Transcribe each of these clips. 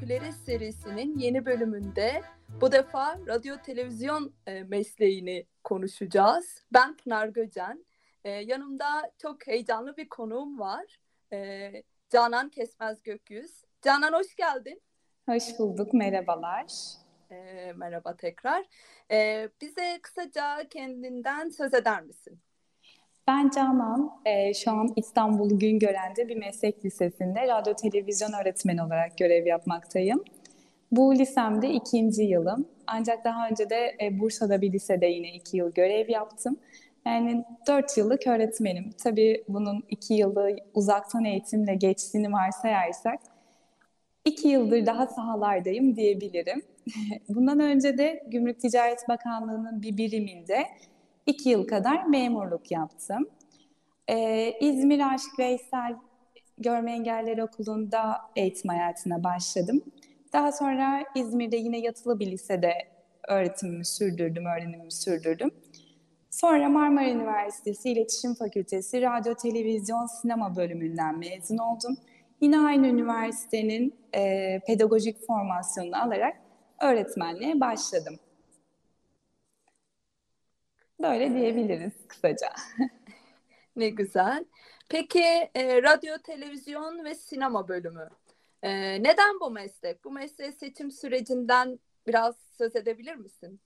Kariyer Öyküleri serisinin yeni bölümünde bu defa radyo televizyon e, mesleğini konuşacağız. Ben Pınar Göcen. E, yanımda çok heyecanlı bir konuğum var. E, Canan Kesmez Gökyüz. Canan hoş geldin. Hoş bulduk, merhabalar. E, merhaba tekrar. E, bize kısaca kendinden söz eder misin? Ben Canan, e, şu an İstanbul Güngören'de bir meslek lisesinde radyo televizyon öğretmeni olarak görev yapmaktayım. Bu lisemde ikinci yılım. Ancak daha önce de e, Bursa'da bir lisede yine iki yıl görev yaptım. Yani dört yıllık öğretmenim. Tabii bunun iki yılı uzaktan eğitimle geçtiğini varsayarsak iki yıldır daha sahalardayım diyebilirim. Bundan önce de Gümrük Ticaret Bakanlığı'nın bir biriminde iki yıl kadar memurluk yaptım. Ee, İzmir Aşık Veysel Görme Engelleri Okulu'nda eğitim hayatına başladım. Daha sonra İzmir'de yine yatılı bir lisede öğretimimi sürdürdüm, öğrenimimi sürdürdüm. Sonra Marmara Üniversitesi İletişim Fakültesi Radyo, Televizyon, Sinema bölümünden mezun oldum. Yine aynı üniversitenin e, pedagojik formasyonunu alarak öğretmenliğe başladım. Böyle diyebiliriz kısaca. ne güzel. Peki e, radyo, televizyon ve sinema bölümü. E, neden bu meslek? Bu mesleği seçim sürecinden biraz söz edebilir misin?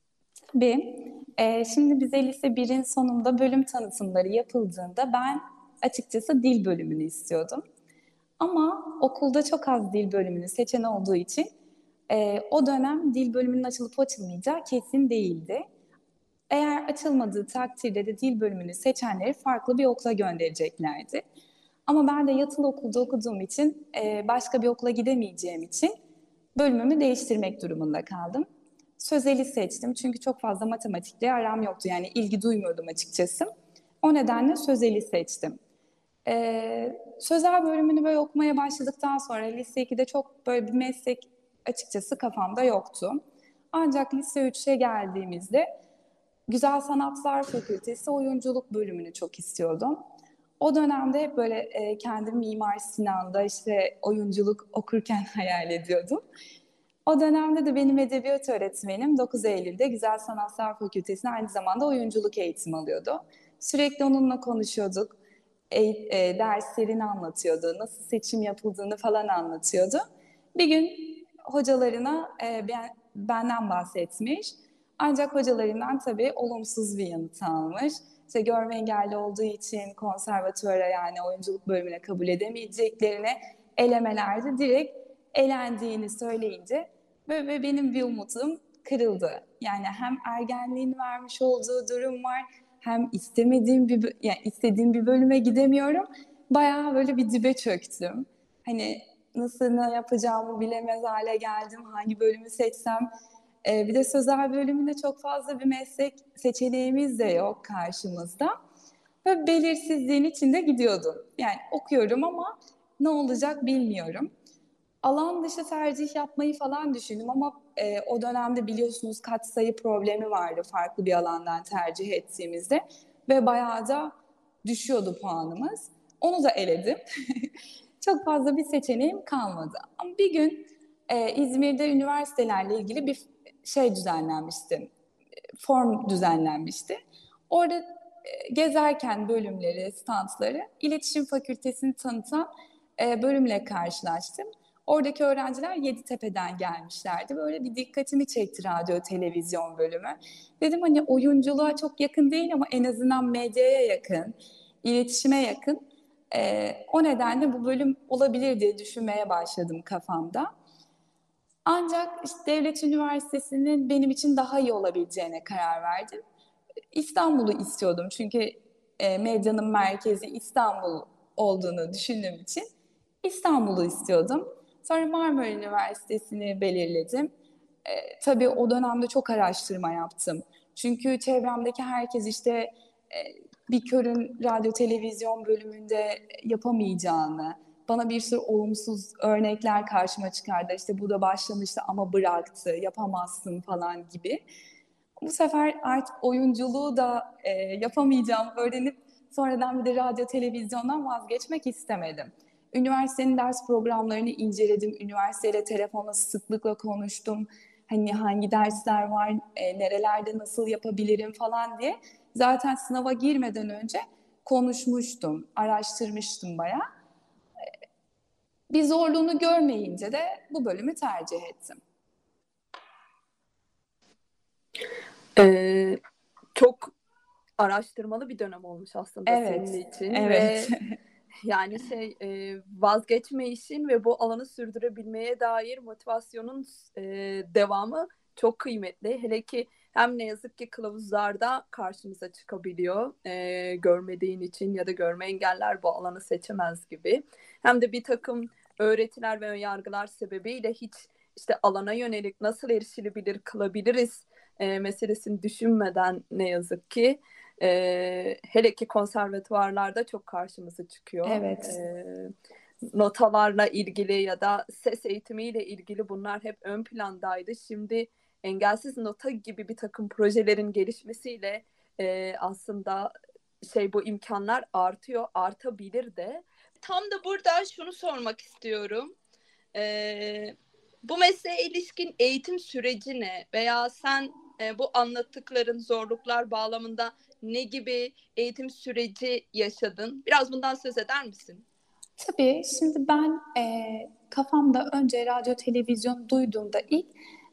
Tabii. E, şimdi bize lise 1'in sonunda bölüm tanıtımları yapıldığında ben açıkçası dil bölümünü istiyordum. Ama okulda çok az dil bölümünü seçen olduğu için e, o dönem dil bölümünün açılıp açılmayacağı kesin değildi. Eğer açılmadığı takdirde de dil bölümünü seçenleri farklı bir okula göndereceklerdi. Ama ben de yatılı okulda okuduğum için e, başka bir okula gidemeyeceğim için bölümümü değiştirmek durumunda kaldım. Sözeli seçtim çünkü çok fazla matematikle aram yoktu. Yani ilgi duymuyordum açıkçası. O nedenle sözeli seçtim. Ee, sözel bölümünü böyle okumaya başladıktan sonra lise 2'de çok böyle bir meslek açıkçası kafamda yoktu. Ancak lise 3'e geldiğimizde Güzel Sanatlar Fakültesi oyunculuk bölümünü çok istiyordum. O dönemde hep böyle e, kendim Mimar Sinan'da işte oyunculuk okurken hayal ediyordum. O dönemde de benim edebiyat öğretmenim 9 Eylül'de Güzel Sanatlar Fakültesi'ne aynı zamanda oyunculuk eğitimi alıyordu. Sürekli onunla konuşuyorduk. E, e, derslerini anlatıyordu, nasıl seçim yapıldığını falan anlatıyordu. Bir gün hocalarına e, ben, benden bahsetmiş. Ancak hocalarından tabii olumsuz bir yanıt almış. İşte görme engelli olduğu için konservatuvara yani oyunculuk bölümüne kabul edemeyeceklerine elemelerde direkt elendiğini söyleyince ve, ve benim bir umudum kırıldı. Yani hem ergenliğin vermiş olduğu durum var hem istemediğim bir yani istediğim bir bölüme gidemiyorum. Bayağı böyle bir dibe çöktüm. Hani nasıl ne yapacağımı bilemez hale geldim. Hangi bölümü seçsem e, bir de sözel bölümünde çok fazla bir meslek seçeneğimiz de yok karşımızda. Ve belirsizliğin içinde gidiyordum. Yani okuyorum ama ne olacak bilmiyorum. Alan dışı tercih yapmayı falan düşündüm ama e, o dönemde biliyorsunuz katsayı problemi vardı farklı bir alandan tercih ettiğimizde ve bayağı da düşüyordu puanımız. Onu da eledim. Çok fazla bir seçeneğim kalmadı. Ama bir gün e, İzmir'de üniversitelerle ilgili bir şey düzenlenmişti, form düzenlenmişti. Orada e, gezerken bölümleri, standları, iletişim fakültesini tanıtan e, bölümle karşılaştım. Oradaki öğrenciler Yeditepe'den gelmişlerdi. Böyle bir dikkatimi çekti radyo televizyon bölümü. Dedim hani oyunculuğa çok yakın değil ama en azından medyaya yakın, iletişime yakın. Ee, o nedenle bu bölüm olabilir diye düşünmeye başladım kafamda. Ancak işte devlet üniversitesinin benim için daha iyi olabileceğine karar verdim. İstanbul'u istiyordum çünkü e, medyanın merkezi İstanbul olduğunu düşündüğüm için İstanbul'u istiyordum. Sonra Marmara Üniversitesi'ni belirledim. E, tabii o dönemde çok araştırma yaptım. Çünkü çevremdeki herkes işte e, bir körün radyo televizyon bölümünde yapamayacağını, bana bir sürü olumsuz örnekler karşıma çıkardı. İşte bu da başlamıştı ama bıraktı, yapamazsın falan gibi. Bu sefer artık oyunculuğu da e, yapamayacağım öğrenip sonradan bir de radyo televizyondan vazgeçmek istemedim. Üniversitenin ders programlarını inceledim. Üniversiteyle telefonla sıklıkla konuştum. Hani hangi dersler var, e, nerelerde nasıl yapabilirim falan diye. Zaten sınava girmeden önce konuşmuştum, araştırmıştım bayağı. Bir zorluğunu görmeyince de bu bölümü tercih ettim. Ee, çok araştırmalı bir dönem olmuş aslında evet, senin için. Evet. Ve yani şey e, vazgeçme işin ve bu alanı sürdürebilmeye dair motivasyonun e, devamı çok kıymetli. Hele ki hem ne yazık ki kılavuzlarda karşımıza çıkabiliyor e, görmediğin için ya da görme engeller bu alanı seçemez gibi. Hem de bir takım öğretiler ve yargılar sebebiyle hiç işte alana yönelik nasıl erişilebilir kılabiliriz e, meselesini düşünmeden ne yazık ki e, hele ki konservatuvarlarda çok karşımıza çıkıyor. Evet. E, notalarla ilgili ya da ses eğitimiyle ilgili bunlar hep ön plandaydı. Şimdi engelsiz nota gibi bir takım projelerin gelişmesiyle e, aslında şey bu imkanlar artıyor, artabilir de. Tam da burada şunu sormak istiyorum. E, bu mesleğe ilişkin eğitim süreci ne? Veya sen e, bu anlattıkların zorluklar bağlamında ne gibi eğitim süreci yaşadın? Biraz bundan söz eder misin? Tabii. Şimdi ben e, kafamda önce radyo, televizyon duyduğumda ilk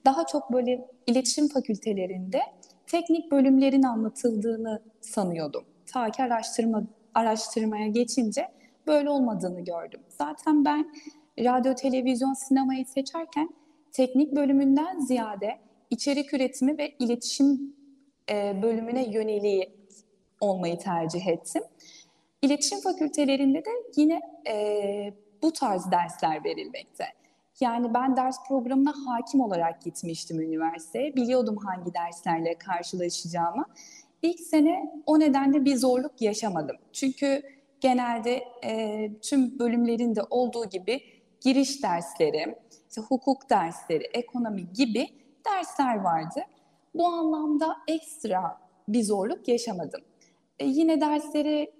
daha çok böyle iletişim fakültelerinde teknik bölümlerin anlatıldığını sanıyordum. Ta ki araştırma, araştırmaya geçince böyle olmadığını gördüm. Zaten ben radyo, televizyon, sinemayı seçerken teknik bölümünden ziyade içerik üretimi ve iletişim e, bölümüne yöneliği olmayı tercih ettim. İletişim fakültelerinde de yine e, bu tarz dersler verilmekte. Yani ben ders programına hakim olarak gitmiştim üniversiteye. Biliyordum hangi derslerle karşılaşacağımı. İlk sene o nedenle bir zorluk yaşamadım. Çünkü genelde e, tüm bölümlerinde olduğu gibi giriş dersleri, işte hukuk dersleri, ekonomi gibi dersler vardı. Bu anlamda ekstra bir zorluk yaşamadım. E, yine dersleri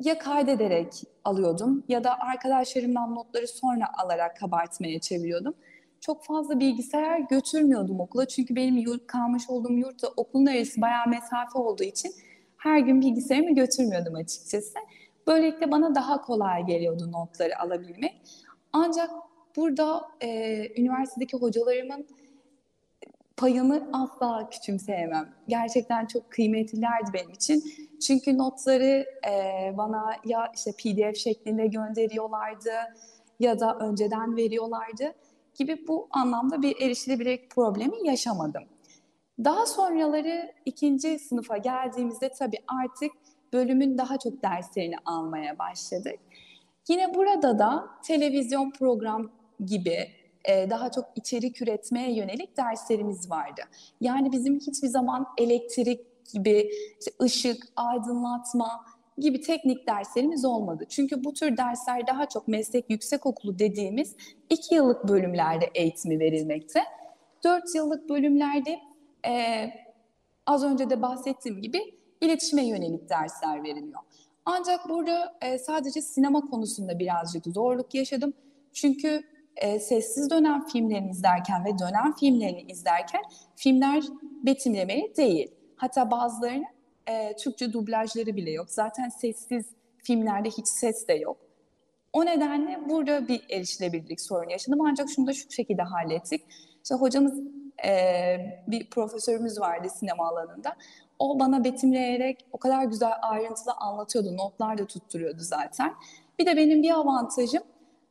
ya kaydederek alıyordum ya da arkadaşlarımdan notları sonra alarak kabartmaya çeviriyordum. Çok fazla bilgisayar götürmüyordum okula çünkü benim yurt, kalmış olduğum yurtta okulun arası bayağı mesafe olduğu için her gün bilgisayarımı götürmüyordum açıkçası. Böylelikle bana daha kolay geliyordu notları alabilmek. Ancak burada e, üniversitedeki hocalarımın payını asla küçümseyemem. Gerçekten çok kıymetlilerdi benim için. Çünkü notları e, bana ya işte PDF şeklinde gönderiyorlardı ya da önceden veriyorlardı gibi bu anlamda bir erişilebilirlik problemi yaşamadım. Daha sonraları ikinci sınıfa geldiğimizde tabii artık bölümün daha çok derslerini almaya başladık. Yine burada da televizyon program gibi e, daha çok içerik üretmeye yönelik derslerimiz vardı. Yani bizim hiçbir zaman elektrik gibi, işte ışık, aydınlatma gibi teknik derslerimiz olmadı. Çünkü bu tür dersler daha çok meslek yüksekokulu dediğimiz iki yıllık bölümlerde eğitimi verilmekte. Dört yıllık bölümlerde e, az önce de bahsettiğim gibi iletişime yönelik dersler veriliyor. Ancak burada e, sadece sinema konusunda birazcık zorluk yaşadım. Çünkü e, sessiz dönem filmlerini izlerken ve dönem filmlerini izlerken filmler betimlemeli değil. Hatta bazılarının e, Türkçe dublajları bile yok. Zaten sessiz filmlerde hiç ses de yok. O nedenle burada bir erişilebilirlik sorunu yaşadım. Ancak şunu da şu şekilde hallettik. İşte hocamız, e, bir profesörümüz vardı sinema alanında. O bana betimleyerek o kadar güzel ayrıntılı anlatıyordu. Notlar da tutturuyordu zaten. Bir de benim bir avantajım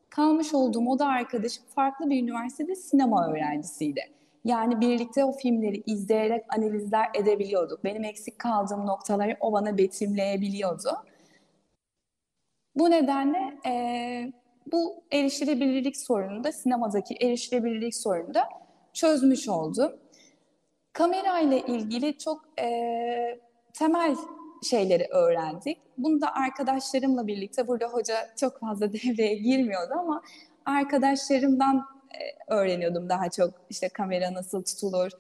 kalmış olduğum oda arkadaşım farklı bir üniversitede sinema öğrencisiydi. Yani birlikte o filmleri izleyerek analizler edebiliyorduk. Benim eksik kaldığım noktaları o bana betimleyebiliyordu. Bu nedenle e, bu erişilebilirlik sorununu da sinemadaki erişilebilirlik sorununu da çözmüş oldum. Kamera ile ilgili çok e, temel şeyleri öğrendik. Bunu da arkadaşlarımla birlikte burada hoca çok fazla devreye girmiyordu ama arkadaşlarımdan e, öğreniyordum daha çok işte kamera nasıl tutulur,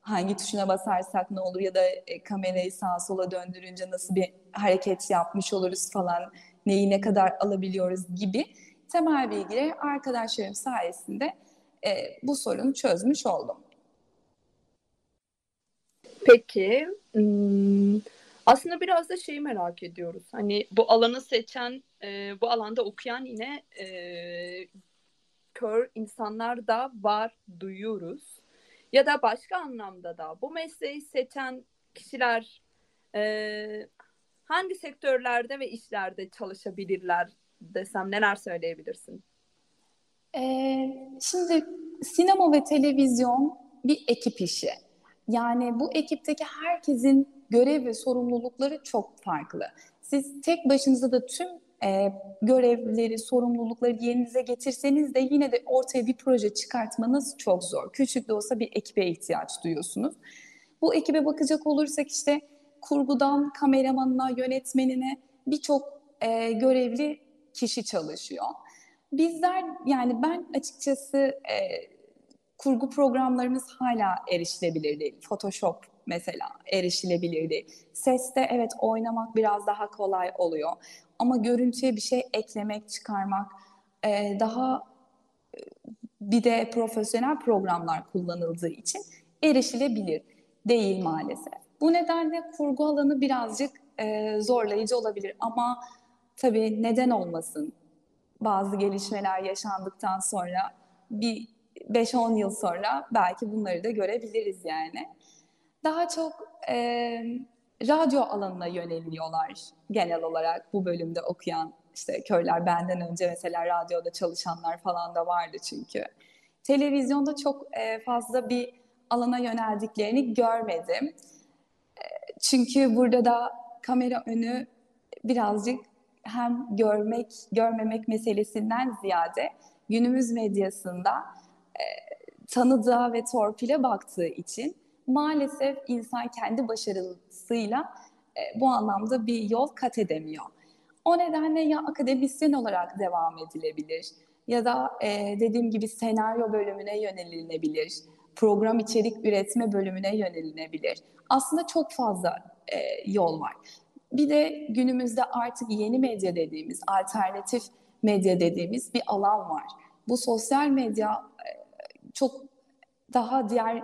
hangi tuşuna basarsak ne olur ya da e, kamerayı sağa sola döndürünce nasıl bir hareket yapmış oluruz falan, neyi ne kadar alabiliyoruz gibi temel bilgileri arkadaşlarım sayesinde e, bu sorunu çözmüş oldum. Peki, hmm, aslında biraz da şeyi merak ediyoruz. Hani bu alanı seçen, e, bu alanda okuyan yine e, kör insanlar da var, duyuyoruz. Ya da başka anlamda da bu mesleği seçen kişiler e, hangi sektörlerde ve işlerde çalışabilirler desem neler söyleyebilirsin? Ee, şimdi sinema ve televizyon bir ekip işi. Yani bu ekipteki herkesin görev ve sorumlulukları çok farklı. Siz tek başınıza da tüm e, görevleri, sorumlulukları yerinize getirseniz de yine de ortaya bir proje çıkartmanız çok zor. Küçük de olsa bir ekibe ihtiyaç duyuyorsunuz. Bu ekibe bakacak olursak işte kurgudan kameramanına, yönetmenine birçok e, görevli kişi çalışıyor. Bizler yani ben açıkçası e, kurgu programlarımız hala erişilebilir değil. Photoshop mesela erişilebilir değil. Seste evet oynamak biraz daha kolay oluyor. Ama görüntüye bir şey eklemek, çıkarmak e, daha e, bir de profesyonel programlar kullanıldığı için erişilebilir değil maalesef. Bu nedenle kurgu alanı birazcık e, zorlayıcı olabilir ama tabii neden olmasın? Bazı gelişmeler yaşandıktan sonra bir 5-10 yıl sonra belki bunları da görebiliriz yani. Daha çok e, radyo alanına yöneliyorlar genel olarak bu bölümde okuyan işte köyler benden önce mesela radyoda çalışanlar falan da vardı çünkü. Televizyonda çok e, fazla bir alana yöneldiklerini görmedim. E, çünkü burada da kamera önü birazcık hem görmek, görmemek meselesinden ziyade günümüz medyasında e, tanıdığa ve torpile baktığı için maalesef insan kendi başarısıyla e, bu anlamda bir yol kat edemiyor. O nedenle ya akademisyen olarak devam edilebilir ya da e, dediğim gibi senaryo bölümüne yönelinebilir, program içerik üretme bölümüne yönelinebilir. Aslında çok fazla e, yol var. Bir de günümüzde artık yeni medya dediğimiz, alternatif medya dediğimiz bir alan var. Bu sosyal medya e, çok daha diğer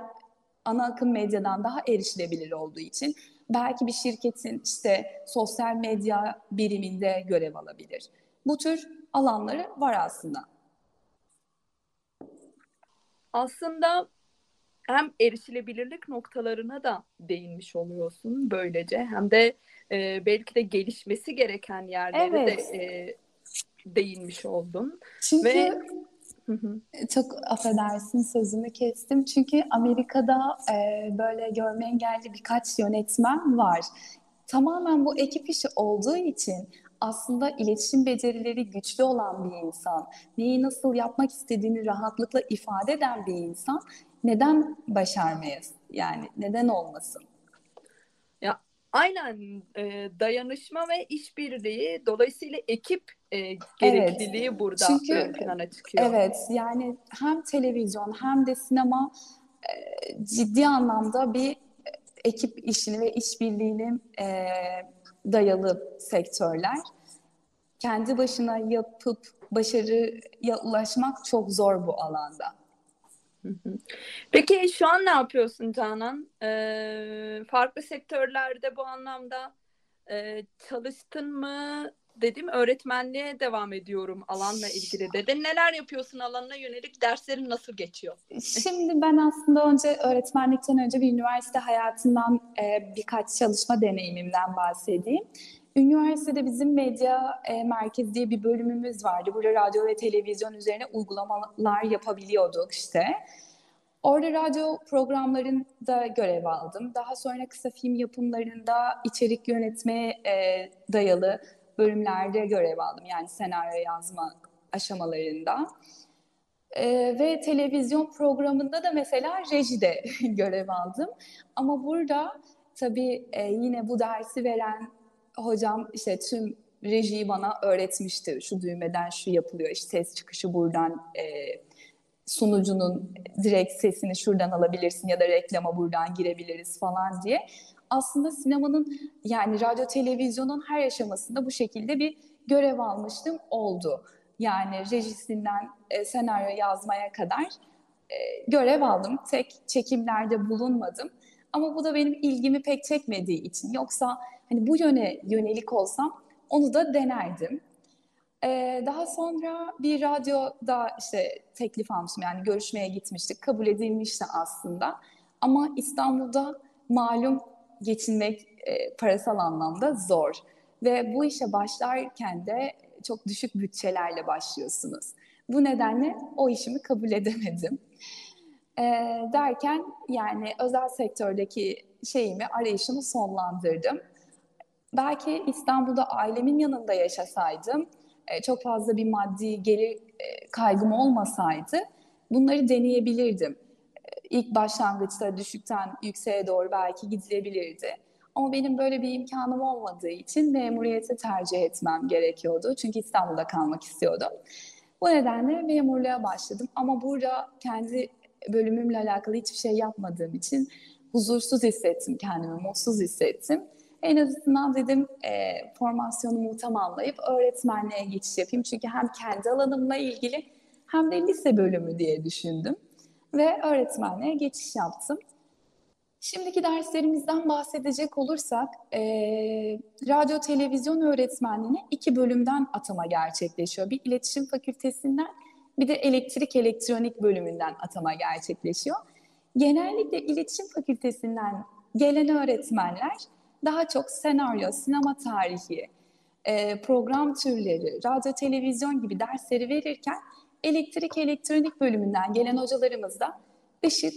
ana akım medyadan daha erişilebilir olduğu için belki bir şirketin işte sosyal medya biriminde görev alabilir. Bu tür alanları var aslında. Aslında hem erişilebilirlik noktalarına da değinmiş oluyorsun böylece hem de e, belki de gelişmesi gereken yerlere evet. de e, değinmiş oldun. Çünkü Ve çok affedersin sözümü kestim. Çünkü Amerika'da e, böyle görme engelli birkaç yönetmen var. Tamamen bu ekip işi olduğu için aslında iletişim becerileri güçlü olan bir insan, neyi nasıl yapmak istediğini rahatlıkla ifade eden bir insan neden başarmayız? Yani neden olmasın? Ya aynen e, dayanışma ve işbirliği dolayısıyla ekip e, gerekliliği evet. burada Çünkü, ön plana çıkıyor. Evet yani hem televizyon hem de sinema e, ciddi anlamda bir ekip işini ve işbirliğine e, dayalı sektörler. Kendi başına yapıp başarıya ulaşmak çok zor bu alanda. Peki şu an ne yapıyorsun Canan? Ee, farklı sektörlerde bu anlamda e, çalıştın mı? Dedim öğretmenliğe devam ediyorum alanla ilgili dedin. Neler yapıyorsun alanına yönelik derslerin nasıl geçiyor? Şimdi ben aslında önce öğretmenlikten önce bir üniversite hayatından e, birkaç çalışma deneyimimden bahsedeyim. Üniversitede bizim medya e, merkezi diye bir bölümümüz vardı. Burada radyo ve televizyon üzerine uygulamalar yapabiliyorduk işte. Orada radyo programlarında görev aldım. Daha sonra kısa film yapımlarında içerik yönetmeye e, dayalı bölümlerde görev aldım. Yani senaryo yazma aşamalarında. Ee, ve televizyon programında da mesela rejide görev aldım. Ama burada tabii e, yine bu dersi veren hocam işte tüm rejiyi bana öğretmişti. Şu düğmeden şu yapılıyor, işte ses çıkışı buradan, e, sunucunun direkt sesini şuradan alabilirsin ya da reklama buradan girebiliriz falan diye. Aslında sinemanın yani radyo televizyonun her aşamasında bu şekilde bir görev almıştım oldu. Yani rejisinden e, senaryo yazmaya kadar e, görev aldım. Tek çekimlerde bulunmadım. Ama bu da benim ilgimi pek çekmediği için. Yoksa hani bu yöne yönelik olsam onu da denerdim. Ee, daha sonra bir radyoda işte teklif almıştım yani görüşmeye gitmiştik. Kabul edilmişti aslında. Ama İstanbul'da malum geçinmek e, parasal anlamda zor. Ve bu işe başlarken de çok düşük bütçelerle başlıyorsunuz. Bu nedenle o işimi kabul edemedim. E, derken yani özel sektördeki şeyimi, arayışımı sonlandırdım. Belki İstanbul'da ailemin yanında yaşasaydım, e, çok fazla bir maddi gelir e, kaygım olmasaydı bunları deneyebilirdim. E, ilk başlangıçta düşükten yükseğe doğru belki gidilebilirdi. Ama benim böyle bir imkanım olmadığı için memuriyeti tercih etmem gerekiyordu. Çünkü İstanbul'da kalmak istiyordum. Bu nedenle memurluğa başladım. Ama burada kendi bölümümle alakalı hiçbir şey yapmadığım için huzursuz hissettim kendimi, mutsuz hissettim. En azından dedim e, formasyonumu tamamlayıp öğretmenliğe geçiş yapayım. Çünkü hem kendi alanımla ilgili hem de lise bölümü diye düşündüm. Ve öğretmenliğe geçiş yaptım. Şimdiki derslerimizden bahsedecek olursak, e, radyo televizyon öğretmenliğine iki bölümden atama gerçekleşiyor. Bir iletişim fakültesinden, bir de elektrik elektronik bölümünden atama gerçekleşiyor. Genellikle iletişim fakültesinden gelen öğretmenler daha çok senaryo, sinema tarihi, e, program türleri, radyo televizyon gibi dersleri verirken elektrik elektronik bölümünden gelen hocalarımız da ışık,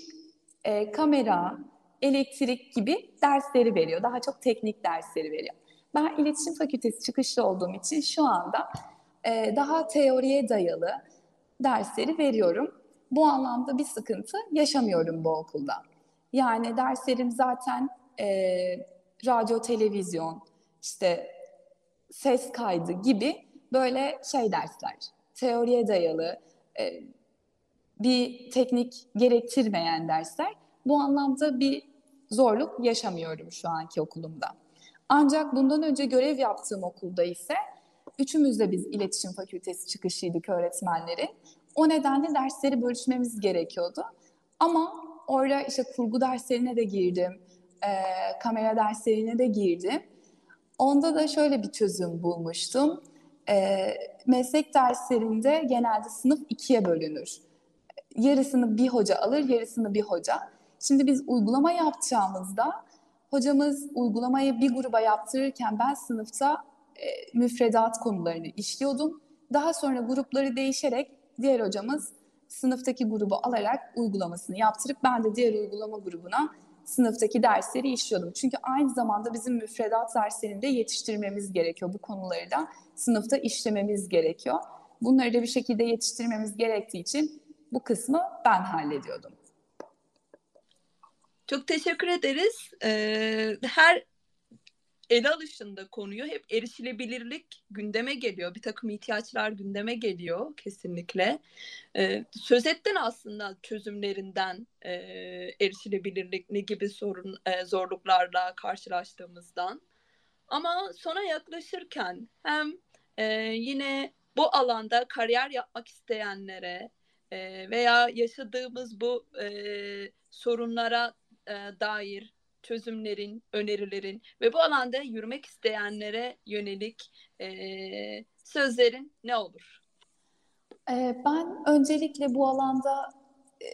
e, kamera, elektrik gibi dersleri veriyor. Daha çok teknik dersleri veriyor. Ben iletişim fakültesi çıkışlı olduğum için şu anda e, daha teoriye dayalı dersleri veriyorum. Bu anlamda bir sıkıntı yaşamıyorum bu okulda. Yani derslerim zaten radyo, televizyon, işte ses kaydı gibi böyle şey dersler. Teoriye dayalı, e, bir teknik gerektirmeyen dersler. Bu anlamda bir zorluk yaşamıyorum şu anki okulumda. Ancak bundan önce görev yaptığım okulda ise üçümüz de biz iletişim fakültesi çıkışıydık öğretmenleri. O nedenle dersleri bölüşmemiz gerekiyordu. Ama orada işte kurgu derslerine de girdim, e, kamera derslerine de girdim. Onda da şöyle bir çözüm bulmuştum. E, meslek derslerinde genelde sınıf ikiye bölünür. Yarısını bir hoca alır, yarısını bir hoca. Şimdi biz uygulama yapacağımızda hocamız uygulamayı bir gruba yaptırırken ben sınıfta e, müfredat konularını işliyordum. Daha sonra grupları değişerek diğer hocamız sınıftaki grubu alarak uygulamasını yaptırıp ben de diğer uygulama grubuna sınıftaki dersleri işliyordum. Çünkü aynı zamanda bizim müfredat derslerinde yetiştirmemiz gerekiyor. Bu konuları da sınıfta işlememiz gerekiyor. Bunları da bir şekilde yetiştirmemiz gerektiği için bu kısmı ben hallediyordum. Çok teşekkür ederiz. Ee, her ele alışında konuyu hep erişilebilirlik gündeme geliyor. Bir takım ihtiyaçlar gündeme geliyor kesinlikle. Ee, söz ettin aslında çözümlerinden e, erişilebilirlik ne gibi sorun e, zorluklarla karşılaştığımızdan. Ama sona yaklaşırken hem e, yine bu alanda kariyer yapmak isteyenlere e, veya yaşadığımız bu e, sorunlara e, dair çözümlerin, önerilerin ve bu alanda yürümek isteyenlere yönelik e, sözlerin ne olur? Ben öncelikle bu alanda e,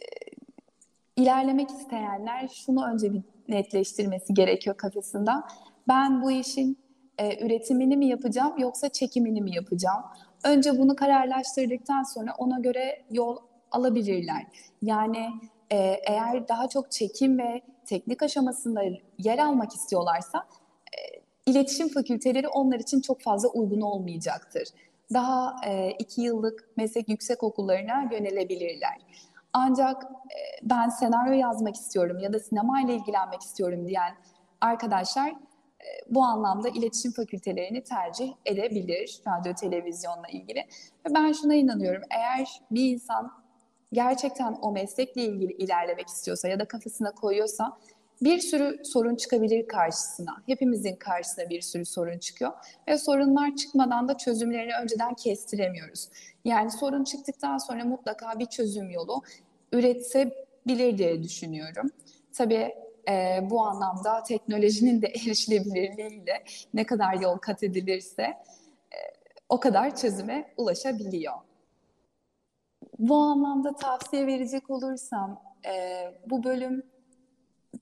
ilerlemek isteyenler şunu önce bir netleştirmesi gerekiyor kafasında. Ben bu işin e, üretimini mi yapacağım yoksa çekimini mi yapacağım? Önce bunu kararlaştırdıktan sonra ona göre yol alabilirler. Yani e, eğer daha çok çekim ve teknik aşamasında yer almak istiyorlarsa e, iletişim fakülteleri onlar için çok fazla uygun olmayacaktır. daha e, iki yıllık meslek yüksek okullarına yönelebilirler. Ancak e, ben senaryo yazmak istiyorum ya da sinema ile ilgilenmek istiyorum diyen arkadaşlar e, bu anlamda iletişim fakültelerini tercih edebilir radyo televizyonla ilgili. Ve ben şuna inanıyorum eğer bir insan gerçekten o meslekle ilgili ilerlemek istiyorsa ya da kafasına koyuyorsa bir sürü sorun çıkabilir karşısına. Hepimizin karşısına bir sürü sorun çıkıyor ve sorunlar çıkmadan da çözümlerini önceden kestiremiyoruz. Yani sorun çıktıktan sonra mutlaka bir çözüm yolu üretebilir diye düşünüyorum. Tabii e, bu anlamda teknolojinin de erişilebilirliğiyle ne kadar yol kat edilirse e, o kadar çözüme ulaşabiliyor. Bu anlamda tavsiye verecek olursam e, bu bölüm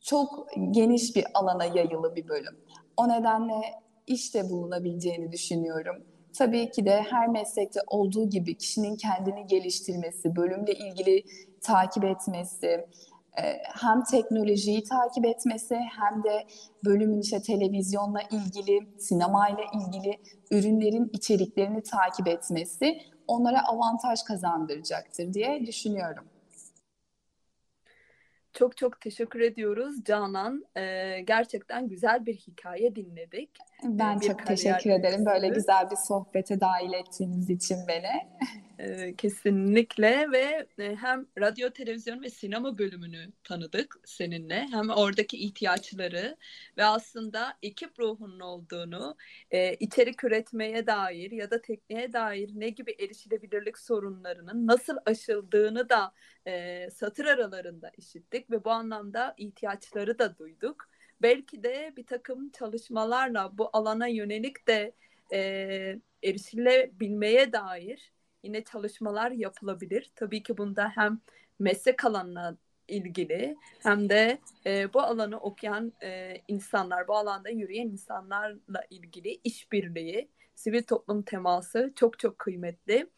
çok geniş bir alana yayılı bir bölüm. O nedenle işte bulunabileceğini düşünüyorum. Tabii ki de her meslekte olduğu gibi kişinin kendini geliştirmesi, bölümle ilgili takip etmesi, e, hem teknolojiyi takip etmesi hem de bölümün işte televizyonla ilgili, sinemayla ilgili ürünlerin içeriklerini takip etmesi onlara avantaj kazandıracaktır diye düşünüyorum. Çok çok teşekkür ediyoruz Canan. Ee, gerçekten güzel bir hikaye dinledik. Ben bir çok teşekkür ederim böyle güzel bir sohbete dahil ettiğiniz için beni. Ee, kesinlikle ve e, hem radyo, televizyon ve sinema bölümünü tanıdık seninle. Hem oradaki ihtiyaçları ve aslında ekip ruhunun olduğunu, e, içerik üretmeye dair ya da tekniğe dair ne gibi erişilebilirlik sorunlarının nasıl aşıldığını da e, satır aralarında işittik ve bu anlamda ihtiyaçları da duyduk. Belki de bir takım çalışmalarla bu alana yönelik de erişilebilmeye dair yine çalışmalar yapılabilir. Tabii ki bunda hem meslek alanına ilgili hem de e, bu alanı okuyan e, insanlar, bu alanda yürüyen insanlarla ilgili işbirliği, sivil toplum teması çok çok kıymetli.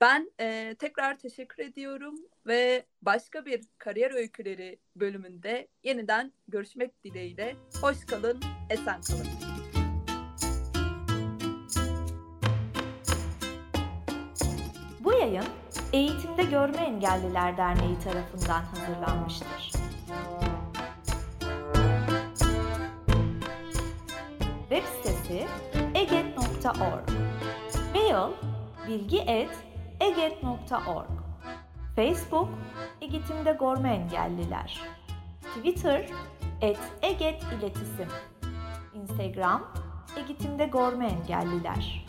Ben e, tekrar teşekkür ediyorum ve başka bir kariyer öyküleri bölümünde yeniden görüşmek dileğiyle. Hoş kalın, esen kalın. Yayın Eğitimde Görme Engelliler Derneği tarafından hazırlanmıştır. Web sitesi eget.org Mail bilgi.eget.org Facebook Eğitimde Görme Engelliler. Twitter et Eget İletisim. Instagram Eğitimde Görme Engelliler